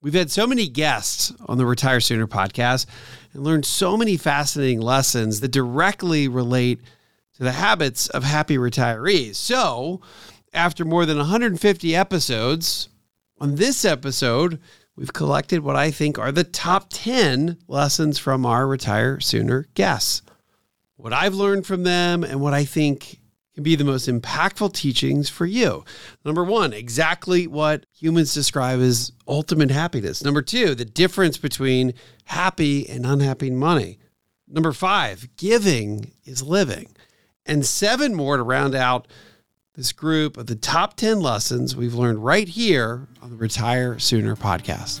We've had so many guests on the Retire Sooner podcast and learned so many fascinating lessons that directly relate to the habits of happy retirees. So, after more than 150 episodes, on this episode, we've collected what I think are the top 10 lessons from our Retire Sooner guests. What I've learned from them and what I think can be the most impactful teachings for you. Number one, exactly what humans describe as ultimate happiness. Number two, the difference between happy and unhappy money. Number five, giving is living. And seven more to round out this group of the top 10 lessons we've learned right here on the Retire Sooner podcast.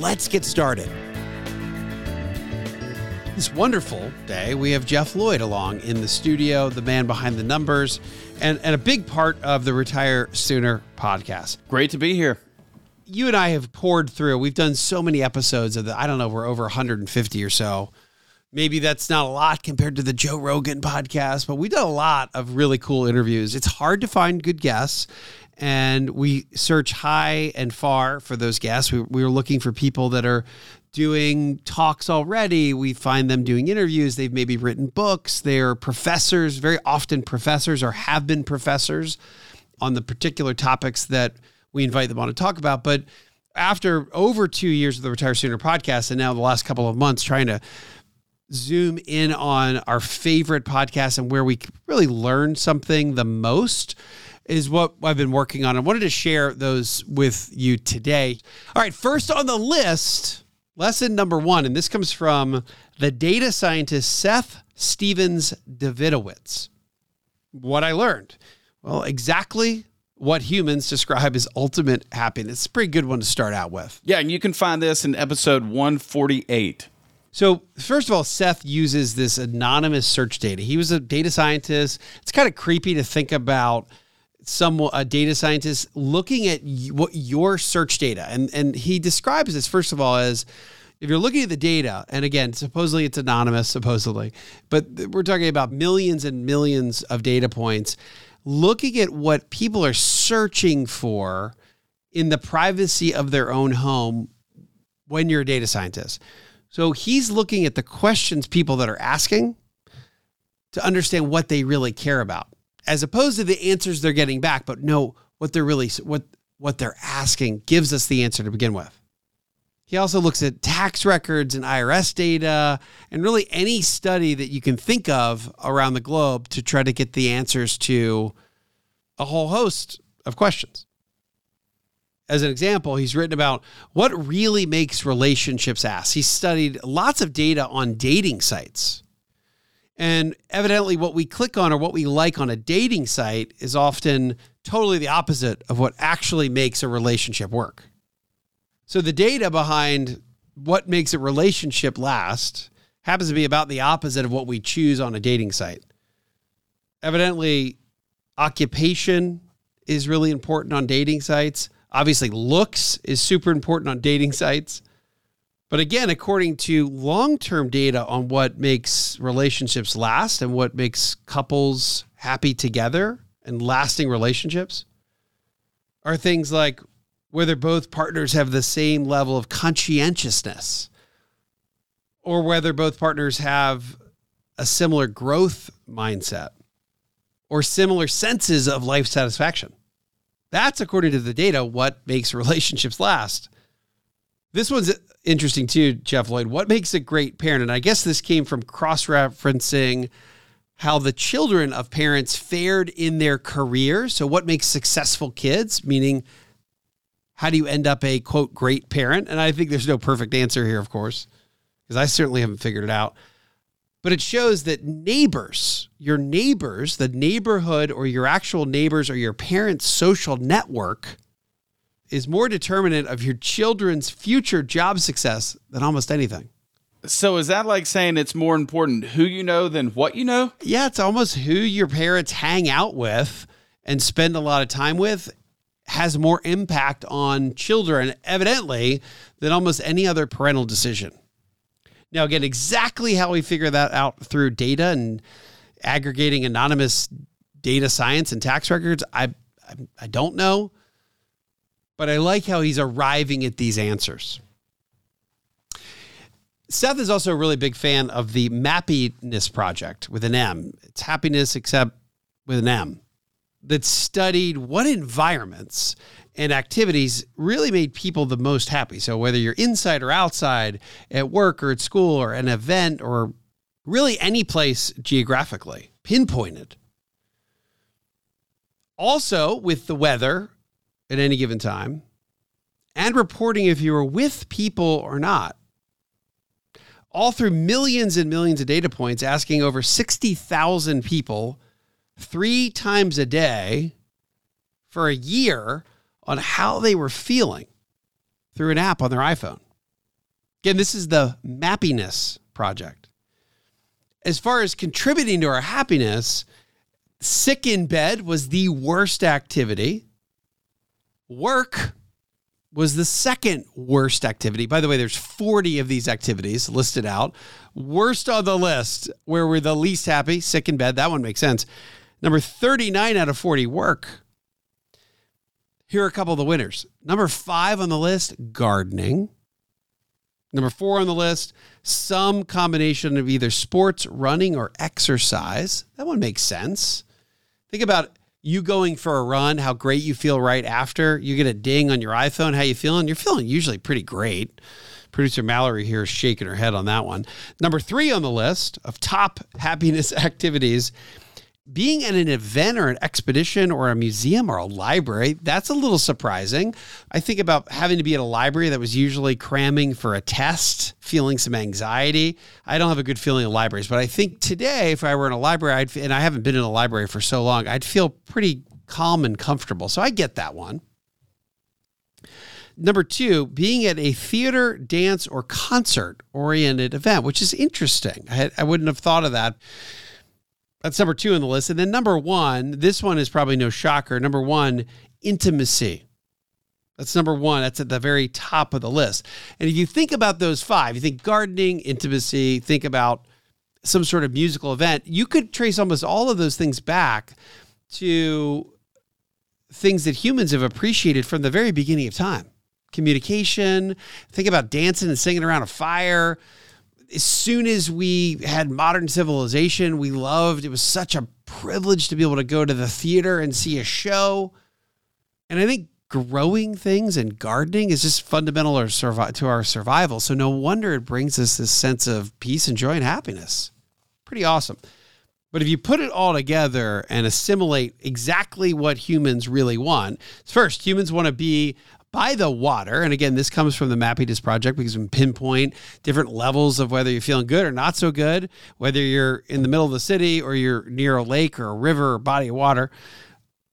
Let's get started. This wonderful day, we have Jeff Lloyd along in the studio, the man behind the numbers, and, and a big part of the Retire Sooner podcast. Great to be here. You and I have poured through, we've done so many episodes of the, I don't know, we're over 150 or so. Maybe that's not a lot compared to the Joe Rogan podcast, but we've done a lot of really cool interviews. It's hard to find good guests and we search high and far for those guests. We, we were looking for people that are doing talks already. We find them doing interviews. They've maybe written books. They're professors, very often professors or have been professors on the particular topics that we invite them on to talk about. But after over two years of the Retire Sooner podcast, and now the last couple of months trying to zoom in on our favorite podcasts and where we really learn something the most is what I've been working on. I wanted to share those with you today. All right, first on the list, lesson number one, and this comes from the data scientist Seth Stevens Davidowitz. What I learned. Well, exactly what humans describe as ultimate happiness. It's a pretty good one to start out with. Yeah, and you can find this in episode 148. So, first of all, Seth uses this anonymous search data. He was a data scientist. It's kind of creepy to think about some a data scientist looking at what your search data and and he describes this first of all as if you're looking at the data and again supposedly it's anonymous supposedly but we're talking about millions and millions of data points looking at what people are searching for in the privacy of their own home when you're a data scientist. So he's looking at the questions people that are asking to understand what they really care about as opposed to the answers they're getting back, but no, what they're really what what they're asking gives us the answer to begin with. He also looks at tax records and IRS data and really any study that you can think of around the globe to try to get the answers to a whole host of questions. As an example, he's written about what really makes relationships ask. He studied lots of data on dating sites and evidently, what we click on or what we like on a dating site is often totally the opposite of what actually makes a relationship work. So, the data behind what makes a relationship last happens to be about the opposite of what we choose on a dating site. Evidently, occupation is really important on dating sites. Obviously, looks is super important on dating sites. But again, according to long term data on what makes relationships last and what makes couples happy together and lasting relationships, are things like whether both partners have the same level of conscientiousness or whether both partners have a similar growth mindset or similar senses of life satisfaction. That's according to the data what makes relationships last. This one's interesting too, Jeff Lloyd. What makes a great parent? And I guess this came from cross referencing how the children of parents fared in their careers. So, what makes successful kids? Meaning, how do you end up a quote great parent? And I think there's no perfect answer here, of course, because I certainly haven't figured it out. But it shows that neighbors, your neighbors, the neighborhood or your actual neighbors or your parents' social network is more determinant of your children's future job success than almost anything. So is that like saying it's more important who you know than what you know? Yeah, it's almost who your parents hang out with and spend a lot of time with has more impact on children, evidently, than almost any other parental decision. Now, again, exactly how we figure that out through data and aggregating anonymous data science and tax records, I, I, I don't know. But I like how he's arriving at these answers. Seth is also a really big fan of the Mappiness Project with an M. It's happiness except with an M. That studied what environments and activities really made people the most happy. So whether you're inside or outside, at work or at school or an event or really any place geographically, pinpointed. Also, with the weather at any given time, and reporting if you were with people or not all through millions and millions of data points, asking over 60,000 people three times a day for a year on how they were feeling through an app on their iPhone. Again, this is the Mappiness Project. As far as contributing to our happiness, sick in bed was the worst activity. Work was the second worst activity. By the way, there's 40 of these activities listed out. Worst on the list, where we're the least happy, sick in bed. That one makes sense. Number 39 out of 40, work. Here are a couple of the winners. Number five on the list, gardening. Number four on the list, some combination of either sports, running, or exercise. That one makes sense. Think about you going for a run, how great you feel right after. You get a ding on your iPhone, how you feeling? You're feeling usually pretty great. Producer Mallory here is shaking her head on that one. Number three on the list of top happiness activities being at an event or an expedition or a museum or a library, that's a little surprising. I think about having to be at a library that was usually cramming for a test, feeling some anxiety. I don't have a good feeling of libraries, but I think today, if I were in a library, I'd, and I haven't been in a library for so long, I'd feel pretty calm and comfortable. So I get that one. Number two, being at a theater, dance, or concert oriented event, which is interesting. I, I wouldn't have thought of that that's number two on the list. And then number one, this one is probably no shocker. Number one, intimacy. That's number one. That's at the very top of the list. And if you think about those five, you think gardening, intimacy, think about some sort of musical event, you could trace almost all of those things back to things that humans have appreciated from the very beginning of time. Communication, think about dancing and singing around a fire, as soon as we had modern civilization, we loved it was such a privilege to be able to go to the theater and see a show. And I think growing things and gardening is just fundamental to our survival. So no wonder it brings us this sense of peace and joy and happiness. Pretty awesome. But if you put it all together and assimilate exactly what humans really want, first, humans want to be by the water. And again, this comes from the Mappiness Project because we pinpoint different levels of whether you're feeling good or not so good, whether you're in the middle of the city or you're near a lake or a river or body of water.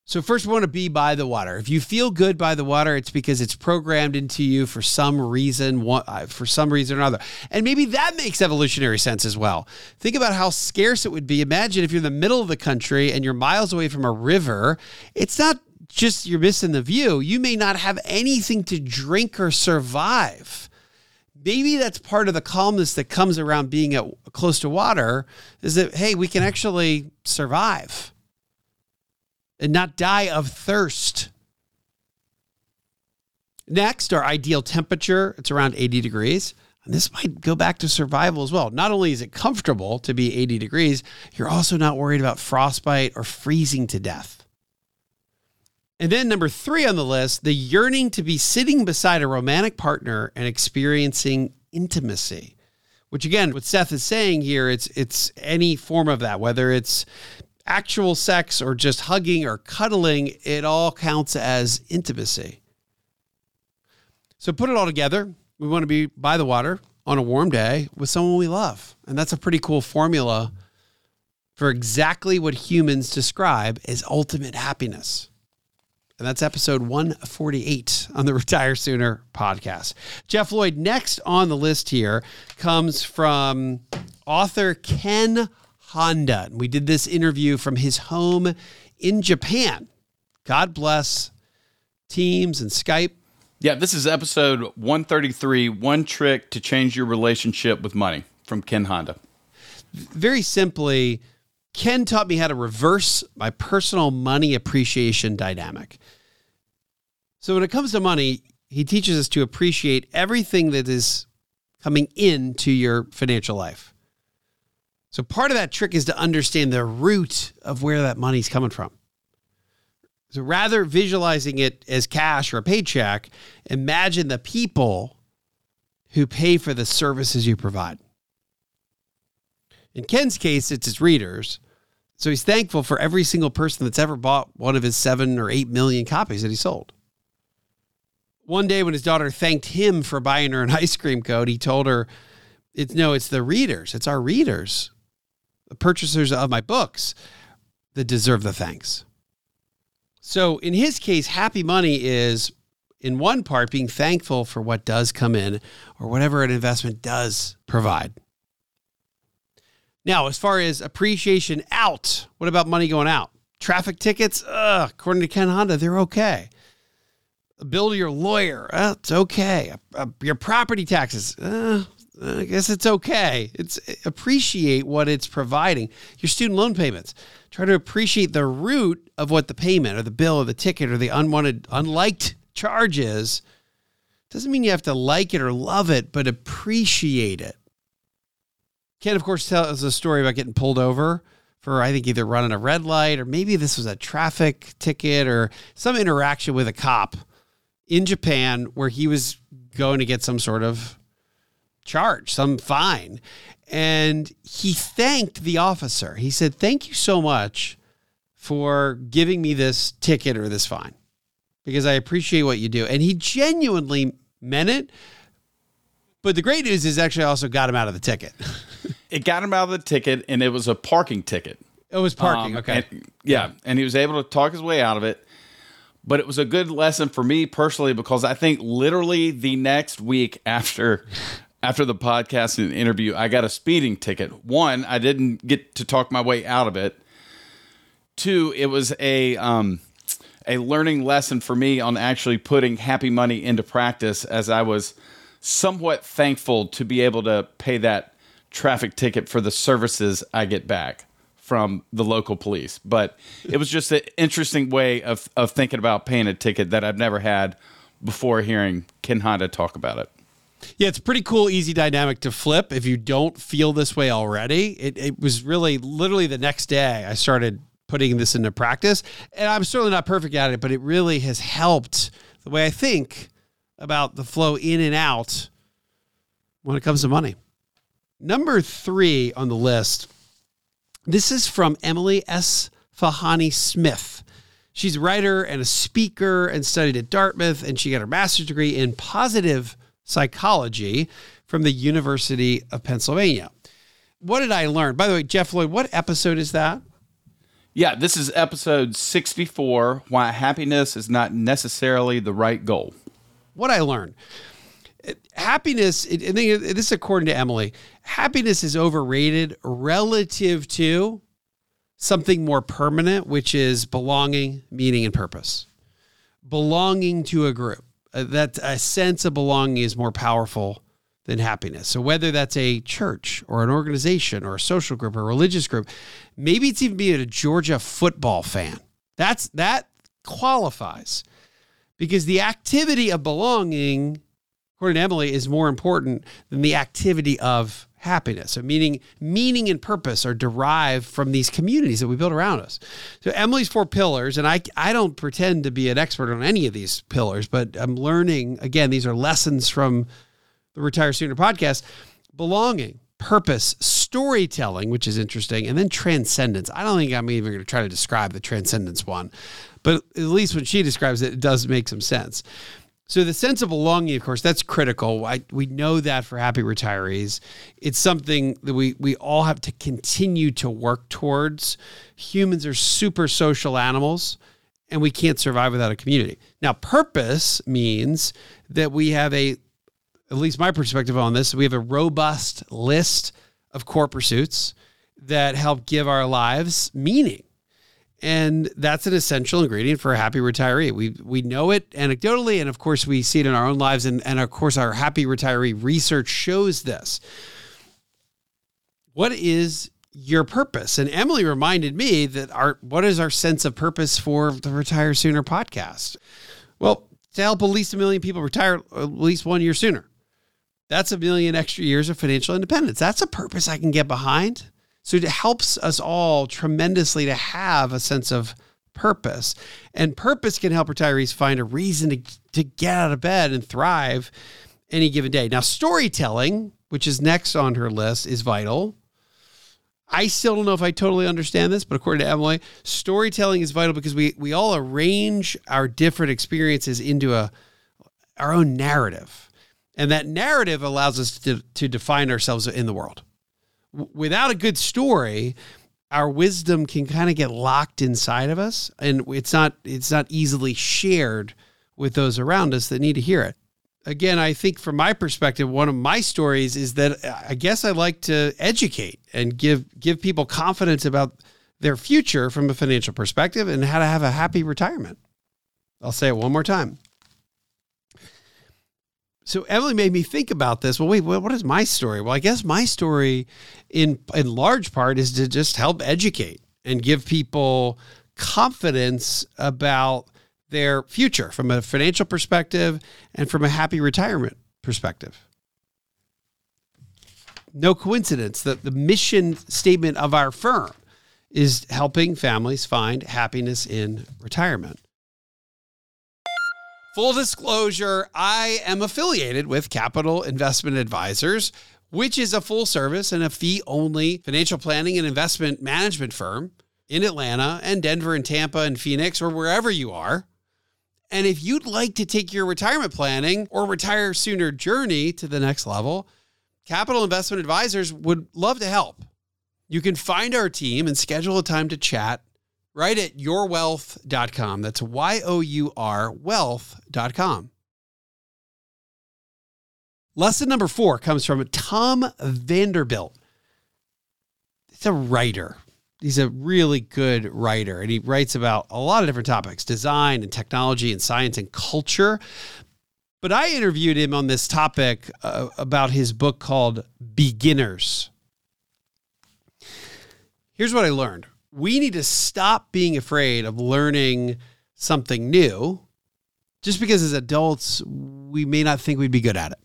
So, first, we want to be by the water. If you feel good by the water, it's because it's programmed into you for some reason, uh, for some reason or another. And maybe that makes evolutionary sense as well. Think about how scarce it would be. Imagine if you're in the middle of the country and you're miles away from a river. It's not just you're missing the view. You may not have anything to drink or survive. Maybe that's part of the calmness that comes around being at close to water is that hey, we can actually survive and not die of thirst. Next, our ideal temperature, it's around 80 degrees. And this might go back to survival as well. Not only is it comfortable to be 80 degrees, you're also not worried about frostbite or freezing to death. And then number three on the list, the yearning to be sitting beside a romantic partner and experiencing intimacy. Which again, what Seth is saying here, it's it's any form of that, whether it's actual sex or just hugging or cuddling, it all counts as intimacy. So put it all together. We want to be by the water on a warm day with someone we love. And that's a pretty cool formula for exactly what humans describe as ultimate happiness. And that's episode 148 on the Retire Sooner podcast. Jeff Lloyd, next on the list here comes from author Ken Honda. We did this interview from his home in Japan. God bless Teams and Skype. Yeah, this is episode 133 One Trick to Change Your Relationship with Money from Ken Honda. Very simply, Ken taught me how to reverse my personal money appreciation dynamic. So, when it comes to money, he teaches us to appreciate everything that is coming into your financial life. So, part of that trick is to understand the root of where that money's coming from. So rather visualizing it as cash or a paycheck, imagine the people who pay for the services you provide. In Ken's case, it's his readers. So he's thankful for every single person that's ever bought one of his seven or eight million copies that he sold. One day when his daughter thanked him for buying her an ice cream cone, he told her, it's no, it's the readers. It's our readers, the purchasers of my books that deserve the thanks. So in his case, happy money is in one part being thankful for what does come in or whatever an investment does provide. Now, as far as appreciation out, what about money going out? Traffic tickets, ugh, according to Ken Honda, they're okay. Bill to your lawyer, uh, it's okay. Uh, your property taxes, uh, I guess it's okay. It's appreciate what it's providing. Your student loan payments, try to appreciate the root of what the payment or the bill or the ticket or the unwanted, unliked charge is. Doesn't mean you have to like it or love it, but appreciate it. Ken, of course, tells us a story about getting pulled over for, I think, either running a red light or maybe this was a traffic ticket or some interaction with a cop in Japan where he was going to get some sort of charge, some fine. And he thanked the officer. He said, Thank you so much for giving me this ticket or this fine because I appreciate what you do. And he genuinely meant it. But the great news is actually also got him out of the ticket. it got him out of the ticket, and it was a parking ticket. It was parking. Um, okay. And, yeah. And he was able to talk his way out of it. But it was a good lesson for me personally because I think literally the next week after after the podcast and interview, I got a speeding ticket. One, I didn't get to talk my way out of it. Two, it was a um, a learning lesson for me on actually putting happy money into practice as I was somewhat thankful to be able to pay that traffic ticket for the services I get back from the local police. But it was just an interesting way of, of thinking about paying a ticket that I've never had before hearing Ken Honda talk about it. Yeah, it's pretty cool, easy dynamic to flip if you don't feel this way already. It, it was really literally the next day I started putting this into practice. And I'm certainly not perfect at it, but it really has helped the way I think about the flow in and out when it comes to money. Number three on the list this is from Emily S. Fahani Smith. She's a writer and a speaker and studied at Dartmouth, and she got her master's degree in positive psychology from the University of Pennsylvania. What did I learn? By the way, Jeff Lloyd, what episode is that? Yeah, this is episode 64 Why Happiness is Not Necessarily the Right Goal. What I learned happiness, I think this is according to Emily, happiness is overrated relative to something more permanent, which is belonging, meaning, and purpose. Belonging to a group. Uh, that a sense of belonging is more powerful than happiness. So whether that's a church or an organization or a social group or a religious group, maybe it's even being a Georgia football fan. That's that qualifies because the activity of belonging, according to Emily, is more important than the activity of happiness. So meaning, meaning and purpose are derived from these communities that we build around us. So Emily's four pillars, and I I don't pretend to be an expert on any of these pillars, but I'm learning again, these are lessons from the Retire Sooner podcast. Belonging, purpose, storytelling, which is interesting, and then transcendence. I don't think I'm even going to try to describe the transcendence one, but at least when she describes it, it does make some sense. So the sense of belonging, of course, that's critical. I, we know that for happy retirees, it's something that we we all have to continue to work towards. Humans are super social animals, and we can't survive without a community. Now, purpose means that we have a, at least my perspective on this, we have a robust list of core pursuits that help give our lives meaning. And that's an essential ingredient for a happy retiree. We we know it anecdotally, and of course we see it in our own lives, and, and of course our happy retiree research shows this. What is your purpose? And Emily reminded me that our what is our sense of purpose for the Retire Sooner podcast? Well, to help at least a million people retire at least one year sooner. That's a million extra years of financial independence. That's a purpose I can get behind. So it helps us all tremendously to have a sense of purpose. And purpose can help retirees find a reason to, to get out of bed and thrive any given day. Now, storytelling, which is next on her list, is vital. I still don't know if I totally understand this, but according to Emily, storytelling is vital because we we all arrange our different experiences into a our own narrative. And that narrative allows us to, to define ourselves in the world. Without a good story, our wisdom can kind of get locked inside of us and it's not it's not easily shared with those around us that need to hear it again, I think from my perspective, one of my stories is that I guess I like to educate and give give people confidence about their future from a financial perspective and how to have a happy retirement. I'll say it one more time. So Emily made me think about this. Well, wait, what is my story? Well, I guess my story in in large part is to just help educate and give people confidence about their future from a financial perspective and from a happy retirement perspective. No coincidence that the mission statement of our firm is helping families find happiness in retirement. Full disclosure, I am affiliated with Capital Investment Advisors, which is a full service and a fee only financial planning and investment management firm in Atlanta and Denver and Tampa and Phoenix or wherever you are. And if you'd like to take your retirement planning or retire sooner journey to the next level, Capital Investment Advisors would love to help. You can find our team and schedule a time to chat right at yourwealth.com. That's Y O U R wealth.com. Lesson number four comes from Tom Vanderbilt. It's a writer he's a really good writer and he writes about a lot of different topics design and technology and science and culture but i interviewed him on this topic uh, about his book called beginners here's what i learned we need to stop being afraid of learning something new just because as adults we may not think we'd be good at it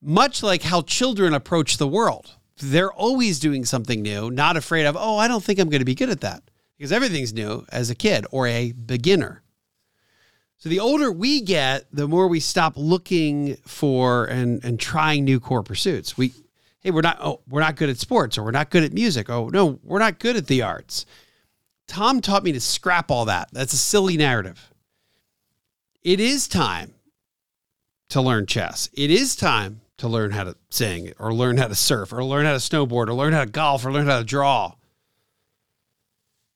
much like how children approach the world they're always doing something new, not afraid of, oh, I don't think I'm going to be good at that because everything's new as a kid or a beginner. So the older we get, the more we stop looking for and and trying new core pursuits. We hey, we're not oh, we're not good at sports or we're not good at music. Oh, no, we're not good at the arts. Tom taught me to scrap all that. That's a silly narrative. It is time to learn chess. It is time to learn how to sing or learn how to surf or learn how to snowboard or learn how to golf or learn how to draw.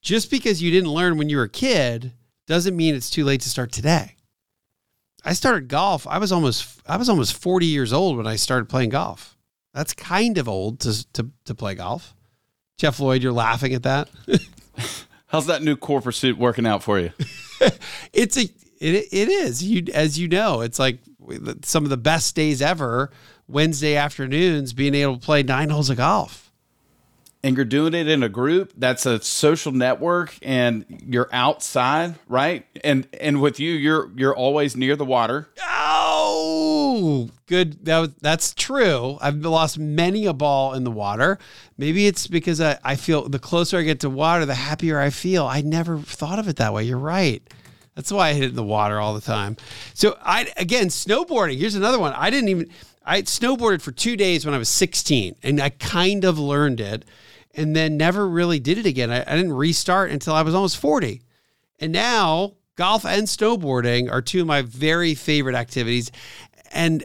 Just because you didn't learn when you were a kid doesn't mean it's too late to start today. I started golf. I was almost I was almost 40 years old when I started playing golf. That's kind of old to to, to play golf. Jeff Lloyd, you're laughing at that. How's that new core pursuit working out for you? it's a it, it is. You as you know, it's like some of the best days ever Wednesday afternoons being able to play nine holes of golf. And you're doing it in a group. That's a social network, and you're outside, right? And and with you, you're you're always near the water. Oh, Oh, good. That that's true. I've lost many a ball in the water. Maybe it's because I, I feel the closer I get to water, the happier I feel. I never thought of it that way. You're right. That's why I hit it in the water all the time. So I again snowboarding. Here's another one. I didn't even I snowboarded for two days when I was 16 and I kind of learned it and then never really did it again. I, I didn't restart until I was almost 40. And now golf and snowboarding are two of my very favorite activities. And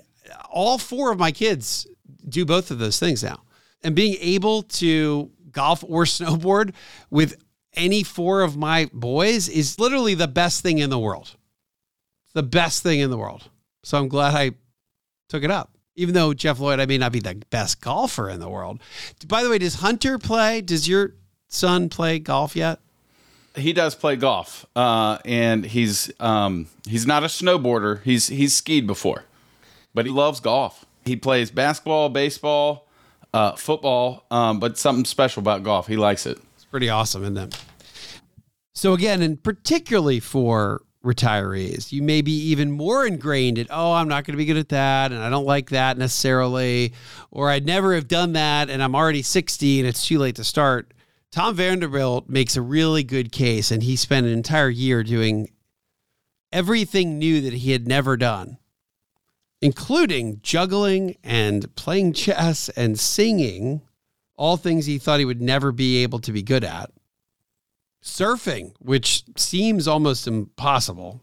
all four of my kids do both of those things now. And being able to golf or snowboard with any four of my boys is literally the best thing in the world. The best thing in the world. So I'm glad I took it up. Even though Jeff Lloyd, I may not be the best golfer in the world. By the way, does Hunter play? Does your son play golf yet? He does play golf, uh, and he's um, he's not a snowboarder. He's he's skied before, but he loves golf. He plays basketball, baseball, uh, football, um, but something special about golf. He likes it. It's pretty awesome, isn't it? So again, and particularly for retirees, you may be even more ingrained in, oh, I'm not going to be good at that, and I don't like that necessarily, or I'd never have done that, and I'm already 60 and it's too late to start. Tom Vanderbilt makes a really good case, and he spent an entire year doing everything new that he had never done, including juggling and playing chess and singing, all things he thought he would never be able to be good at. Surfing, which seems almost impossible.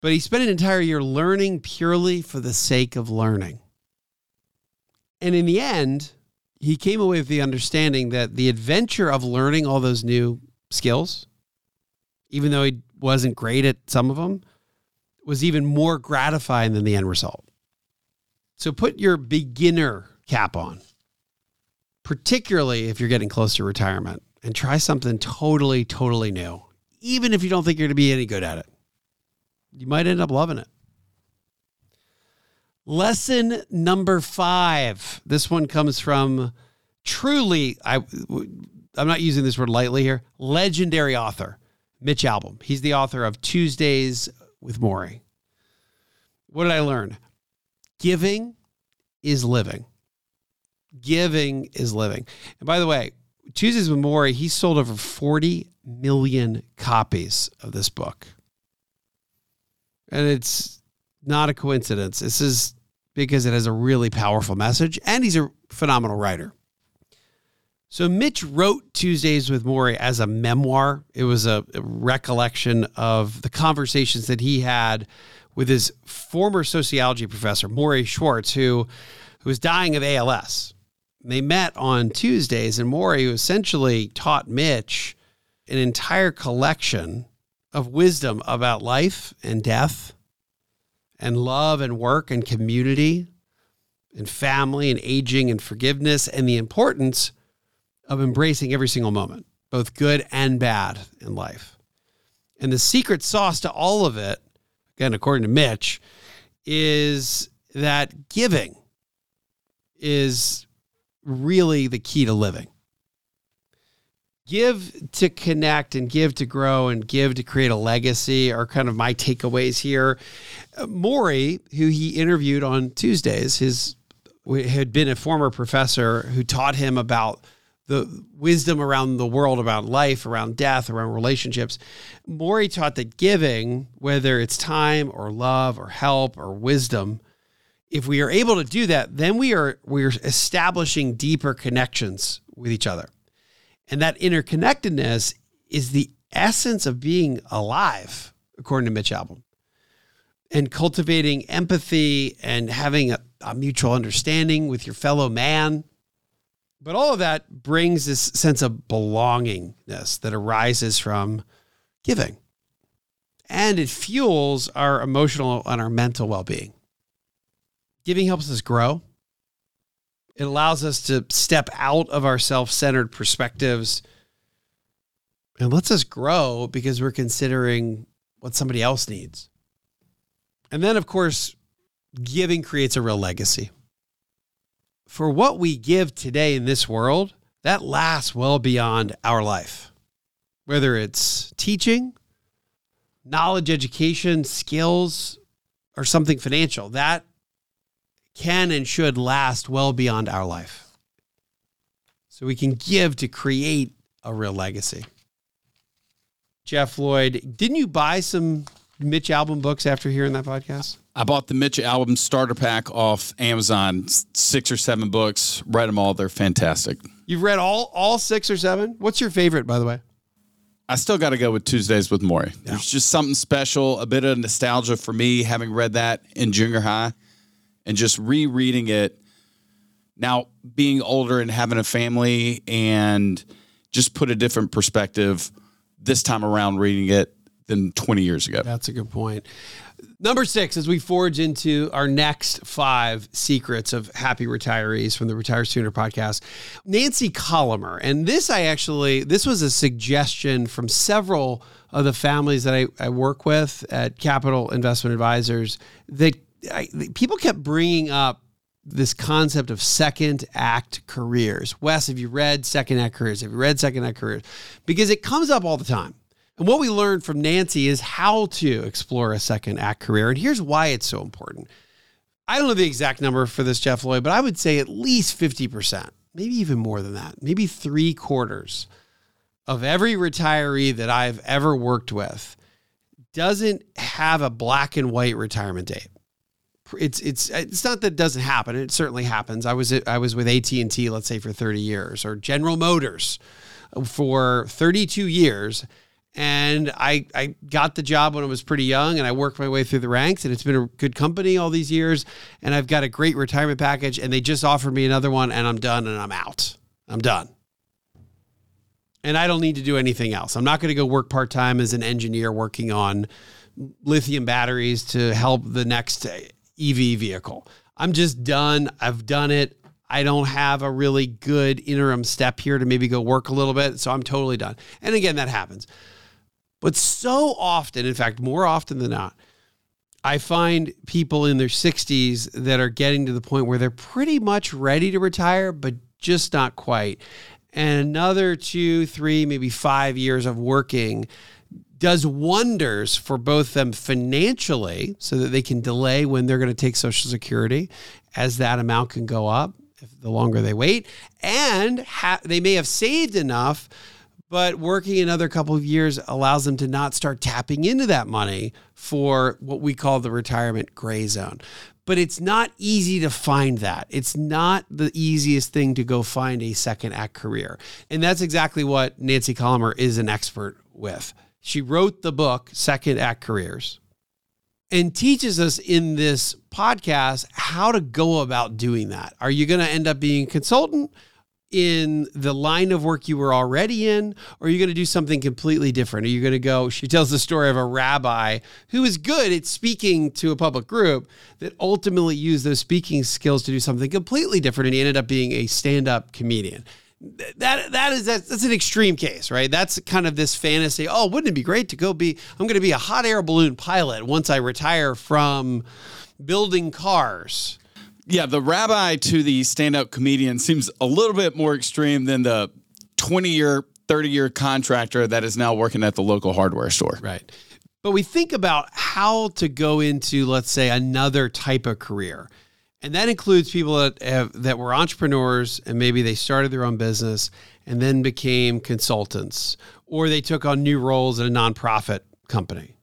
But he spent an entire year learning purely for the sake of learning. And in the end, he came away with the understanding that the adventure of learning all those new skills, even though he wasn't great at some of them, was even more gratifying than the end result. So put your beginner cap on, particularly if you're getting close to retirement, and try something totally, totally new, even if you don't think you're going to be any good at it. You might end up loving it. Lesson number five. This one comes from truly, I, I'm not using this word lightly here, legendary author, Mitch Albom. He's the author of Tuesdays with Morrie. What did I learn? Giving is living. Giving is living. And by the way, Tuesdays with Morrie, he sold over 40 million copies of this book. And it's not a coincidence. This is because it has a really powerful message and he's a phenomenal writer. So Mitch wrote Tuesdays with Morrie as a memoir. It was a, recollection of the conversations that he had with his former sociology professor, Morrie Schwartz, who, who was dying of ALS. They met on Tuesdays, and Morrie essentially taught Mitch an entire collection of wisdom about life and death and love and work and community and family and aging and forgiveness and the importance of embracing every single moment, both good and bad in life. And the secret sauce to all of it, again, according to Mitch, is that giving is really the key to living. Give to connect and give to grow and give to create a legacy are kind of my takeaways here. Uh, Morrie, who he interviewed on Tuesdays, his had been a former professor who taught him about the wisdom around the world, about life, around death, around relationships. Morrie taught that giving, whether it's time or love or help or wisdom, if we are able to do that, then we are we are establishing deeper connections with each other. And that interconnectedness is the essence of being alive, according to Mitch Albom. And cultivating empathy and having a, a mutual understanding with your fellow man but all of that brings this sense of belongingness that arises from giving. And it fuels our emotional and our mental well being. Giving helps us grow. It allows us to step out of our self centered perspectives and lets us grow because we're considering what somebody else needs. And then, of course, giving creates a real legacy for what we give today in this world, that lasts well beyond our life. Whether it's teaching, knowledge, education, skills, or something financial, that can and should last well beyond our life. So we can give to create a real legacy. Jeff Lloyd, didn't you buy some Mitch Albom books after hearing that podcast? I bought the Mitch Albom starter pack off Amazon, six or seven books. Read them all; they're fantastic. You've read all all six or seven. What's your favorite, by the way? I still got to go with Tuesdays with Morrie. Yeah. There's just something special, a bit of nostalgia for me having read that in junior high, and just rereading it now, being older and having a family and just put a different perspective this time around reading it than 20 years ago. That's a good point. Number six, as we forge into our next five secrets of happy retirees from the Retire Sooner podcast, Nancy Collamer. And this, I actually, this was a suggestion from several of the families that I, I work with at Capital Investment Advisors that I, people kept bringing up this concept of second act careers. Wes, have you read Second Act Careers? Have you read Second Act Careers? Because it comes up all the time. And what we learned from Nancy is how to explore a second act career. And here's why it's so important. I don't know the exact number for this, Jeff Lloyd, but I would say at least 50%, maybe even more than that, maybe three quarters of every retiree that I've ever worked with doesn't have a black and white retirement date. It's it's it's not that it doesn't happen. It certainly happens. I was I was with AT and T, let's say, for 30 years, or General Motors uh, for 32 years, and I, I got the job when I was pretty young and I worked my way through the ranks and it's been a good company all these years and I've got a great retirement package and they just offered me another one and I'm done and I'm out. I'm done. And I don't need to do anything else. I'm not going to go work part-time as an engineer working on lithium batteries to help the next EV vehicle. I'm just done. I've done it. I don't have a really good interim step here to maybe go work a little bit. So I'm totally done. And again, that happens. But so often, in fact, more often than not, I find people in their 60s that are getting to the point where they're pretty much ready to retire, but just not quite. And another two, three, maybe five years of working does wonders for both them financially so that they can delay when they're going to take Social Security as that amount can go up the longer they wait. And ha- they may have saved enough but working another couple of years allows them to not start tapping into that money for what we call the retirement gray zone. But it's not easy to find that. It's not the easiest thing to go find a second act career. And that's exactly what Nancy Collamer is an expert with. She wrote the book, Second Act Careers, and teaches us in this podcast how to go about doing that. Are you going to end up being a consultant? In the line of work you were already in, or are you going to do something completely different? Are you going to go? She tells the story of a rabbi who is good at speaking to a public group that ultimately used those speaking skills to do something completely different, and he ended up being a stand-up comedian. That that is that's, that's an extreme case, right? That's kind of this fantasy. Oh, wouldn't it be great to go be? I'm going to be a hot air balloon pilot once I retire from building cars yeah, the rabbi to the stand-up comedian seems a little bit more extreme than the 20-year, 30-year contractor that is now working at the local hardware store. Right. But we think about how to go into, let's say, another type of career. And that includes people that have that were entrepreneurs and maybe they started their own business and then became consultants or they took on new roles at a nonprofit company.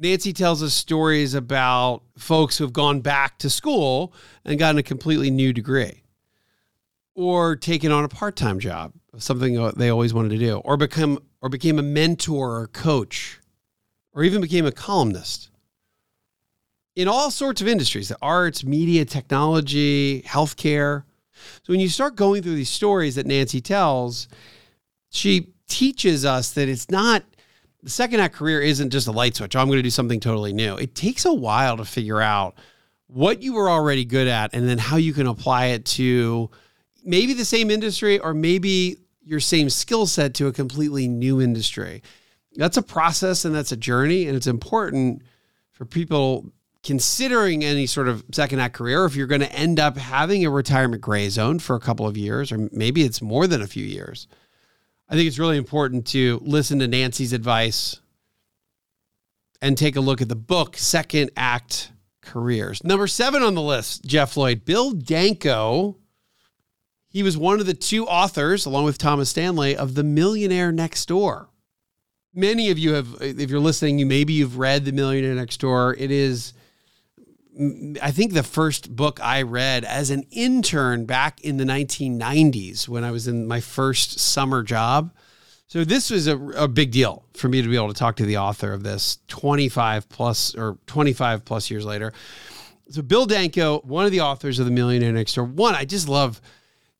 Nancy tells us stories about folks who have gone back to school and gotten a completely new degree, or taken on a part-time job, something they always wanted to do, or become or became a mentor or coach, or even became a columnist. In all sorts of industries, the arts, media, technology, healthcare. So when you start going through these stories that Nancy tells, she teaches us that it's not the second act career isn't just a light switch. Oh, I'm going to do something totally new. It takes a while to figure out what you were already good at and then how you can apply it to maybe the same industry or maybe your same skill set to a completely new industry. That's a process and that's a journey. And it's important for people considering any sort of second act career if you're going to end up having a retirement gray zone for a couple of years or maybe it's more than a few years I think it's really important to listen to Nancy's advice and take a look at the book, Second Act Careers. Number seven on the list, Jeff Lloyd, Bill Danko. He was one of the two authors, along with Thomas Stanley, of The Millionaire Next Door. Many of you have, if you're listening, you maybe you've read The Millionaire Next Door. It is I think the first book I read as an intern back in the 1990s when I was in my first summer job. So this was a, a big deal for me to be able to talk to the author of this 25 plus or 25 plus years later. So Bill Danko, one of the authors of The Millionaire Next Door. One, I just love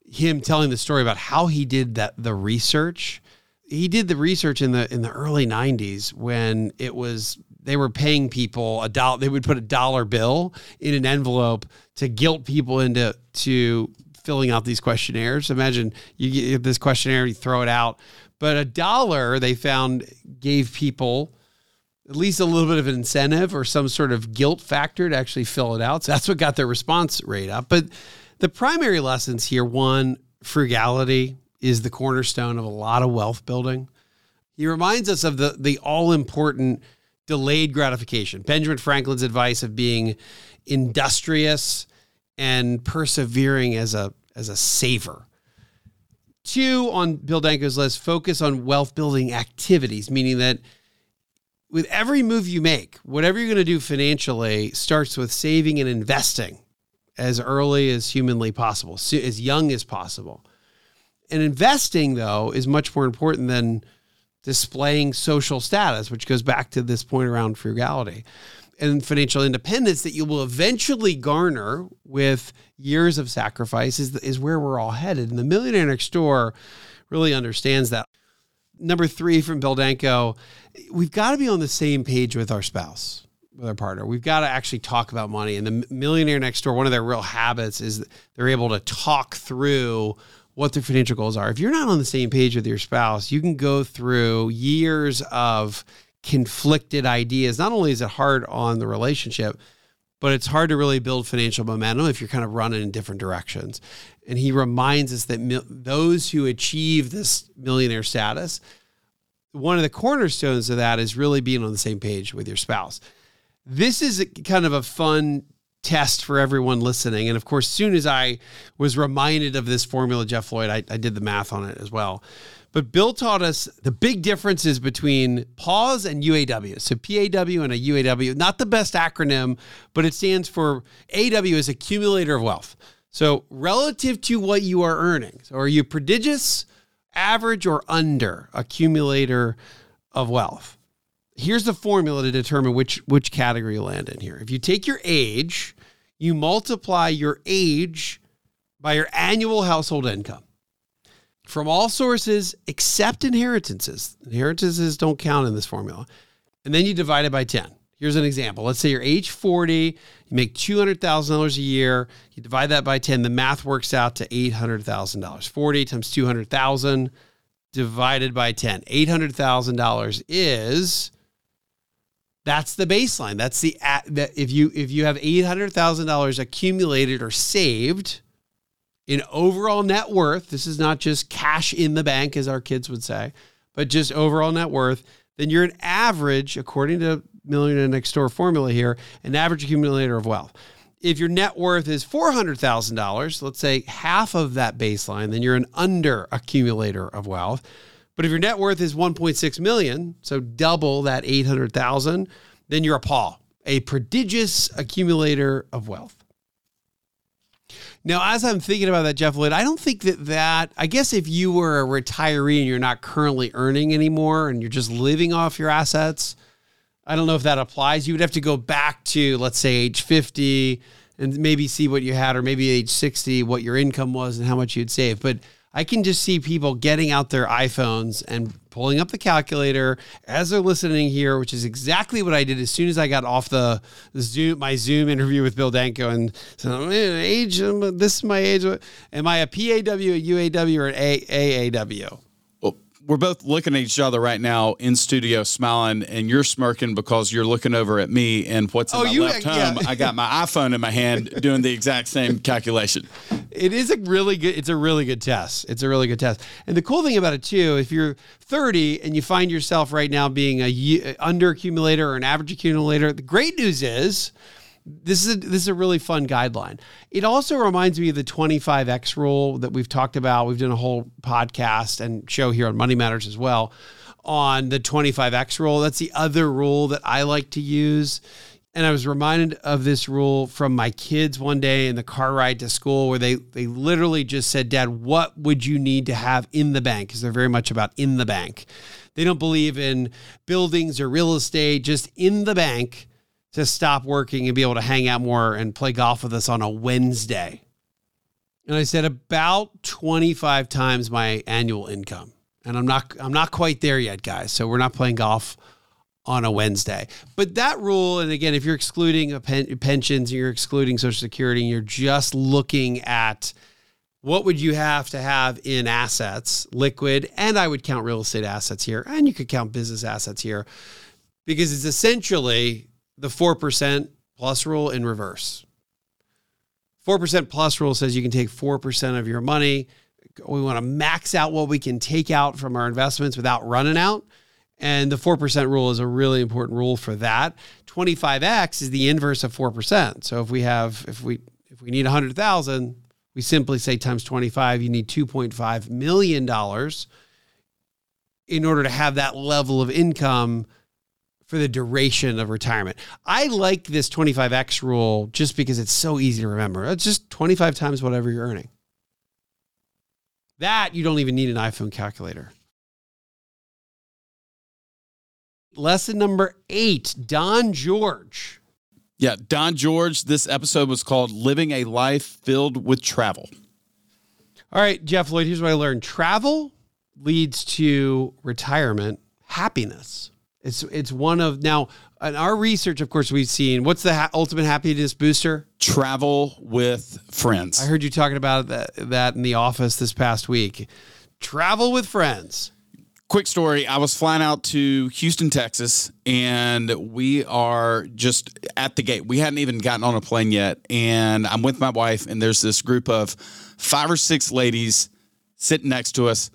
him telling the story about how he did that the research. He did the research in the in the early 90s when it was they were paying people a dollar they would put a dollar bill in an envelope to guilt people into to filling out these questionnaires. Imagine you get this questionnaire, you throw it out, but a dollar they found gave people at least a little bit of an incentive or some sort of guilt factor to actually fill it out. So that's what got their response rate up. But the primary lessons here one, frugality is the cornerstone of a lot of wealth building. He reminds us of the, the all important delayed gratification. Benjamin Franklin's advice of being industrious and persevering as a as a saver. Two on Bill Danko's list, focus on wealth building activities, meaning that with every move you make, whatever you're going to do financially starts with saving and investing as early as humanly possible, as young as possible. And investing, though, is much more important than displaying social status, which goes back to this point around frugality and financial independence that you will eventually garner with years of sacrifice is, is where we're all headed. And the millionaire next door really understands that. Number three from Bill Danko, we've got to be on the same page with our spouse, with our partner. We've got to actually talk about money. And the millionaire next door, one of their real habits is they're able to talk through what their financial goals are. If you're not on the same page with your spouse, you can go through years of conflicted ideas. Not only is it hard on the relationship, but it's hard to really build financial momentum if you're kind of running in different directions. And he reminds us that mil- those who achieve this millionaire status, one of the cornerstones of that is really being on the same page with your spouse. This is kind of a fun test for everyone listening. And of course, soon as I was reminded of this formula, Jeff Lloyd, I, I did the math on it as well. But Bill taught us the big differences between PAWS and UAW. So PAW and a UAW, not the best acronym, but it stands for AW is accumulator of wealth. So relative to what you are earning. So are you prodigious, average, or under accumulator of wealth? Here's the formula to determine which which category you land in here. If you take your age, you multiply your age by your annual household income from all sources except inheritances. Inheritances don't count in this formula. And then you divide it by 10. Here's an example. Let's say you're age 40, you make $200,000 a year, you divide that by 10, the math works out to $800,000. 40 times 200,000 divided by 10. $800,000 is that's the baseline. That's the that if you if you have $800,000 accumulated or saved, in overall net worth, this is not just cash in the bank, as our kids would say, but just overall net worth, then you're an average, according to Millionaire Next Door formula here, an average accumulator of wealth. If your net worth is $400,000, let's say half of that baseline, then you're an under accumulator of wealth. But if your net worth is 1.6 million, so double that 800,000, then you're a PAW, a prodigious accumulator of wealth. Now, as I'm thinking about that, Jeff Lloyd, I don't think that that, I guess if you were a retiree and you're not currently earning anymore and you're just living off your assets, I don't know if that applies. You would have to go back to, let's say, age 50 and maybe see what you had, or maybe age 60, what your income was and how much you'd save. But I can just see people getting out their iPhones and pulling up the calculator as they're listening here, which is exactly what I did as soon as I got off the, Zoom, my Zoom interview with Bill Danko. And man, age, this is my age. Am I a PAW, a UAW, or an AAW? We're both looking at each other right now in studio, smiling, and you're smirking because you're looking over at me. And what's in oh, my you, left yeah. I got my iPhone in my hand doing the exact same calculation. It is a really good. It's a really good test. It's a really good test. And the cool thing about it too, if you're 30 and you find yourself right now being a uh, under accumulator or an average accumulator, the great news is this is a, this is a really fun guideline. It also reminds me of the 25x rule that we've talked about. We've done a whole podcast and show here on Money Matters as well on the 25x rule. That's the other rule that I like to use. And I was reminded of this rule from my kids one day in the car ride to school where they they literally just said, "Dad, what would you need to have in the bank?" Because they're very much about in the bank. They don't believe in buildings or real estate, just in the bank to stop working and be able to hang out more and play golf with us on a Wednesday. And I said about 25 times my annual income. And I'm not I'm not quite there yet, guys. So we're not playing golf on a Wednesday. But that rule, and again, if you're excluding pen, pensions, you're excluding Social Security, and you're just looking at what would you have to have in assets, liquid, and I would count real estate assets here, and you could count business assets here, because it's essentially the 4% plus rule in reverse. 4% plus rule says you can take 4% of your money. We want to max out what we can take out from our investments without running out. And the 4% rule is a really important rule for that. 25x is the inverse of 4%. So if we have if we if we need 100,000, we simply say times 25, you need 2.5 million dollars in order to have that level of income for the duration of retirement. I like this 25x rule just because it's so easy to remember. It's just 25 times whatever you're earning. That you don't even need an iPhone calculator. Lesson number eight Don George. Yeah, Don George. This episode was called Living a Life Filled with Travel. All right, Jeff Lloyd, here's what I learned travel leads to retirement happiness. It's, it's one of now in our research, of course, we've seen what's the ha- ultimate happiness booster? Travel with friends. I heard you talking about that, that in the office this past week. Travel with friends quick story i was flying out to houston texas and we are just at the gate we hadn't even gotten on a plane yet and i'm with my wife and there's this group of five or six ladies sitting next to us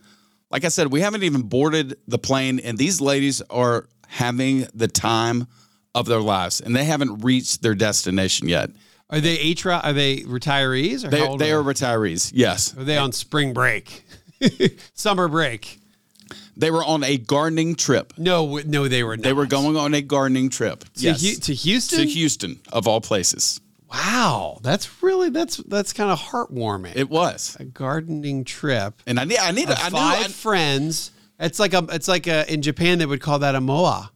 like i said we haven't even boarded the plane and these ladies are having the time of their lives and they haven't reached their destination yet are they H are they retirees or they, they are, are retirees yes are they on spring break summer break they were on a gardening trip. No, no, they were not. They were going on a gardening trip. To, yes. To Houston? To Houston, of all places. Wow, that's really that's that's kind of heartwarming. It was a gardening trip, and I need I need I five knew, I, friends. It's like a it's like a in Japan they would call that a moai,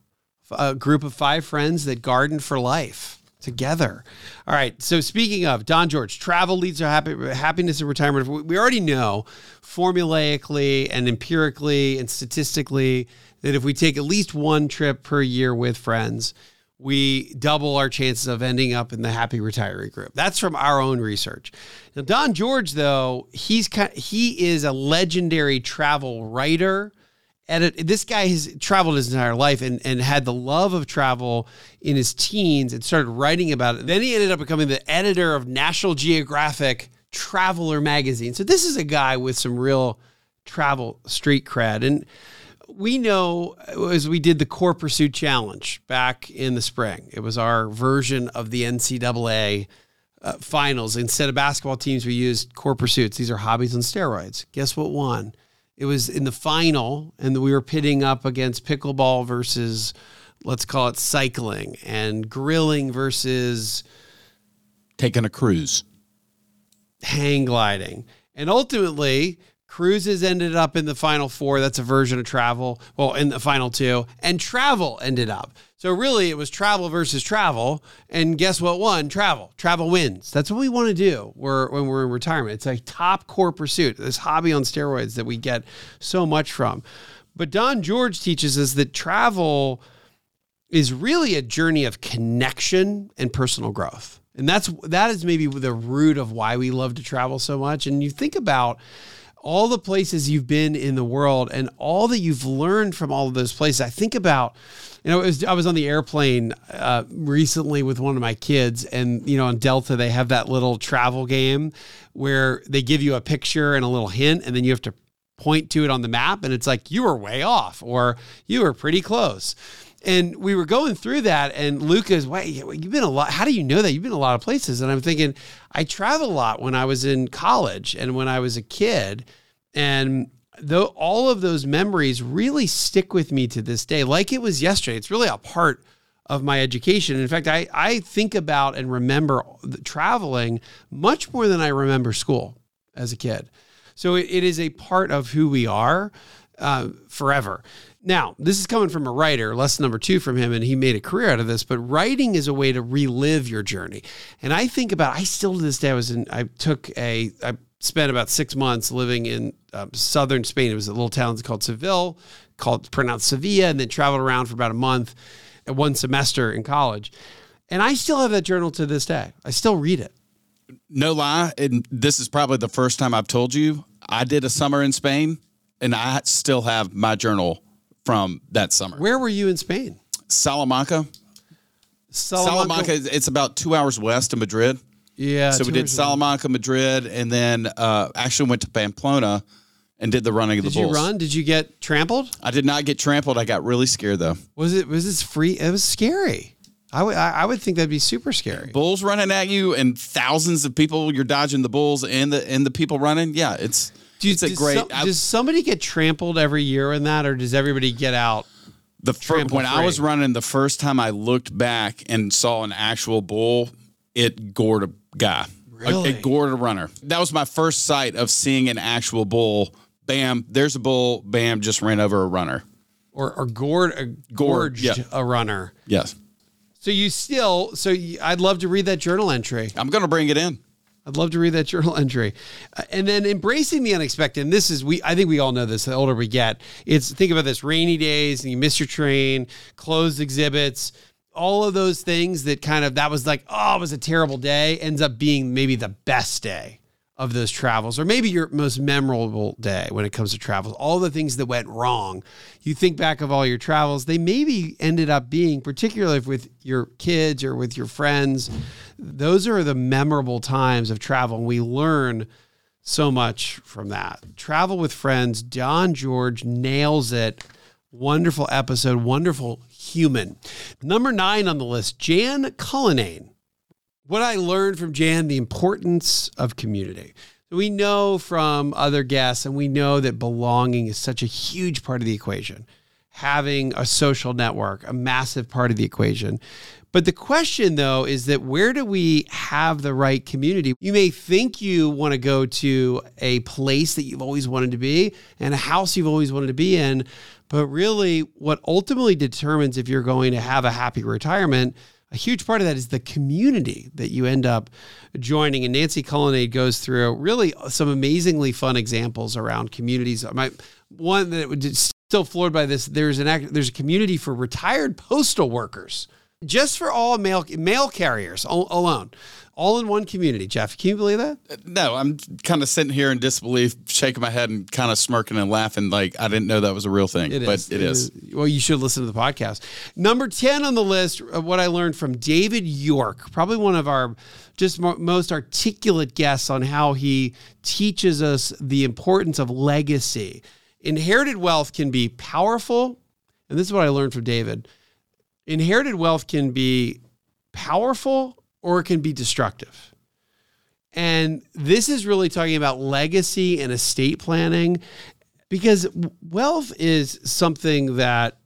a group of five friends that garden for life together. All right. So speaking of Don George, travel leads to happy, happiness and retirement. We already know formulaically and empirically and statistically that if we take at least one trip per year with friends, we double our chances of ending up in the happy retiree group. That's from our own research. Now, Don George, though, he's kind, he is a legendary travel writer edit. This guy has traveled his entire life and, and had the love of travel in his teens and started writing about it. Then he ended up becoming the editor of National Geographic Traveler magazine. So this is a guy with some real travel street cred. And we know as we did the Core Pursuit Challenge back in the spring, it was our version of the NCAA uh, finals. Instead of basketball teams, we used Core Pursuits. These are hobbies on steroids. Guess what won? It was in the final, and we were pitting up against pickleball versus, let's call it cycling, and grilling versus taking a cruise, hang gliding. And ultimately, cruises ended up in the final four. That's a version of travel. Well, in the final two, and travel ended up. So really, it was travel versus travel. And guess what won? Travel. Travel wins. That's what we want to do we're, when we're in retirement. It's a top core pursuit, this hobby on steroids that we get so much from. But Don George teaches us that travel is really a journey of connection and personal growth. And that's that is maybe the root of why we love to travel so much. And you think about all the places you've been in the world and all that you've learned from all of those places. I think about you know, was, I was on the airplane uh, recently with one of my kids, and you know, on Delta they have that little travel game where they give you a picture and a little hint, and then you have to point to it on the map, and it's like you were way off or you were pretty close. And we were going through that, and Lucas, wait, you've been a lot. How do you know that? You've been a lot of places. And I'm thinking, I traveled a lot when I was in college and when I was a kid. And though all of those memories really stick with me to this day, like it was yesterday. It's really a part of my education. In fact, I, I think about and remember traveling much more than I remember school as a kid. So it, it is a part of who we are uh, forever. Now, this is coming from a writer, lesson number two from him, and he made a career out of this. But writing is a way to relive your journey. And I think about, I still to this day, I was in, I took a, I spent about six months living in uh, southern Spain. It was a little town called Seville, called pronounced Sevilla, and then traveled around for about a month at one semester in college. And I still have that journal to this day. I still read it. No lie, and this is probably the first time I've told you I did a summer in Spain, and I still have my journal from that summer. Where were you in Spain? Salamanca. Salamanca, it's about two hours west of Madrid. Yeah. So we did Salamanca, Madrid, and then uh, actually went to Pamplona and did the running of Did the you bulls. run? Did you get trampled? I did not get trampled. I got really scared though. Was it was this free? It was scary. I would I would think that'd be super scary. Bulls running at you and thousands of people. You're dodging the bulls and the and the people running. Yeah, it's Do you- it's a does great. some- I- does somebody get trampled every year in that, or does everybody get out? the fir- trample when I was running the first time, I looked back and saw an actual bull. It gored a guy. Really? It gored a runner. That was my first sight of seeing an actual bull. Bam! There's a bull. Bam! Just ran over a runner. Or, or gored, uh, gorged yeah. a runner. Yes, So you still, so you, I'd love to read that journal entry. I'm going to bring it in. I'd love to read that journal entry. Uh, and then embracing the unexpected. And this is we I think we all know this the older we get. It's think about this rainy days and you miss your train, closed exhibits, all of those things that kind of that was like, oh, it was a terrible day, ends up being maybe the best day of those travels or maybe your most memorable day when it comes to travels. All the things that went wrong. You think back of all your travels, they maybe ended up being particularly with your kids or with your friends those are the memorable times of travel and we learn so much from that travel with friends don george nails it wonderful episode wonderful human number nine on the list jan cullinane what i learned from jan the importance of community we know from other guests and we know that belonging is such a huge part of the equation having a social network a massive part of the equation but the question, though, is that where do we have the right community? You may think you want to go to a place that you've always wanted to be and a house you've always wanted to be in. But really, what ultimately determines if you're going to have a happy retirement, a huge part of that is the community that you end up joining. And Nancy Cullinane goes through really some amazingly fun examples around communities. My one that would still floored by this. There's an act, there's a community for retired postal workers just for all mail mail carriers al- alone, all in one community. Jeff, can you believe that? No, I'm kind of sitting here in disbelief, shaking my head and kind of smirking and laughing like I didn't know that was a real thing. It but is. it is. Uh, well, you should listen to the podcast. Number 10 on the list, of what I learned from David York, probably one of our just most articulate guests on how he teaches us the importance of legacy. Inherited wealth can be powerful, and this is what I learned from David. Inherited wealth can be powerful or it can be destructive. And this is really talking about legacy and estate planning because wealth is something that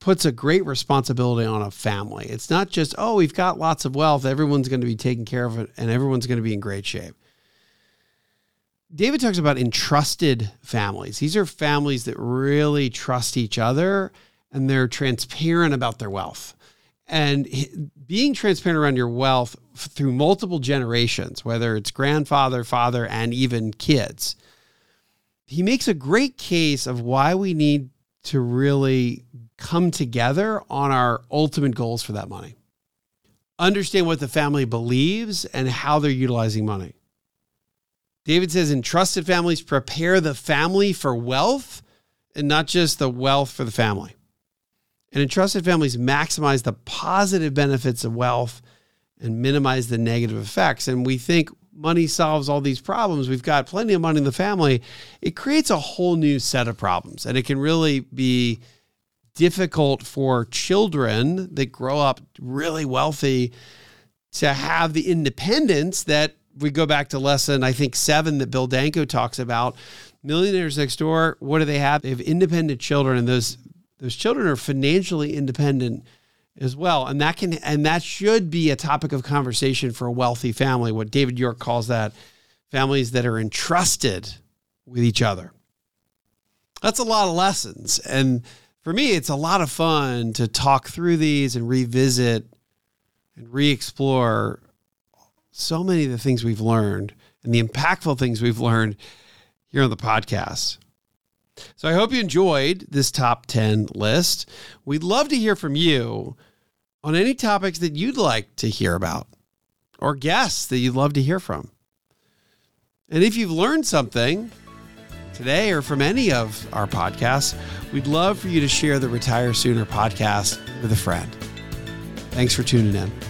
puts a great responsibility on a family. It's not just, oh, we've got lots of wealth, everyone's going to be taken care of and everyone's going to be in great shape. David talks about entrusted families. These are families that really trust each other and they're transparent about their wealth. And being transparent around your wealth through multiple generations, whether it's grandfather, father, and even kids, he makes a great case of why we need to really come together on our ultimate goals for that money. Understand what the family believes and how they're utilizing money. David says entrusted families prepare the family for wealth and not just the wealth for the family. And entrusted families maximize the positive benefits of wealth and minimize the negative effects. And we think money solves all these problems. We've got plenty of money in the family. It creates a whole new set of problems. And it can really be difficult for children that grow up really wealthy to have the independence that we go back to lesson, I think, seven that Bill Danko talks about. Millionaires next door, what do they have? They have independent children, and those those children are financially independent as well. And that can and that should be a topic of conversation for a wealthy family. What david york calls that families that are entrusted with each other. That's a lot of lessons. And for me it's a lot of fun to talk through these and revisit and re-explore so many of the things we've learned and the impactful things we've learned here on the podcast. So I hope you enjoyed this top 10 list. We'd love to hear from you on any topics that you'd like to hear about or guests that you'd love to hear from. And if you've learned something today or from any of our podcasts, we'd love for you to share the Retire Sooner podcast with a friend. Thanks for tuning in.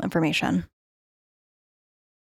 information.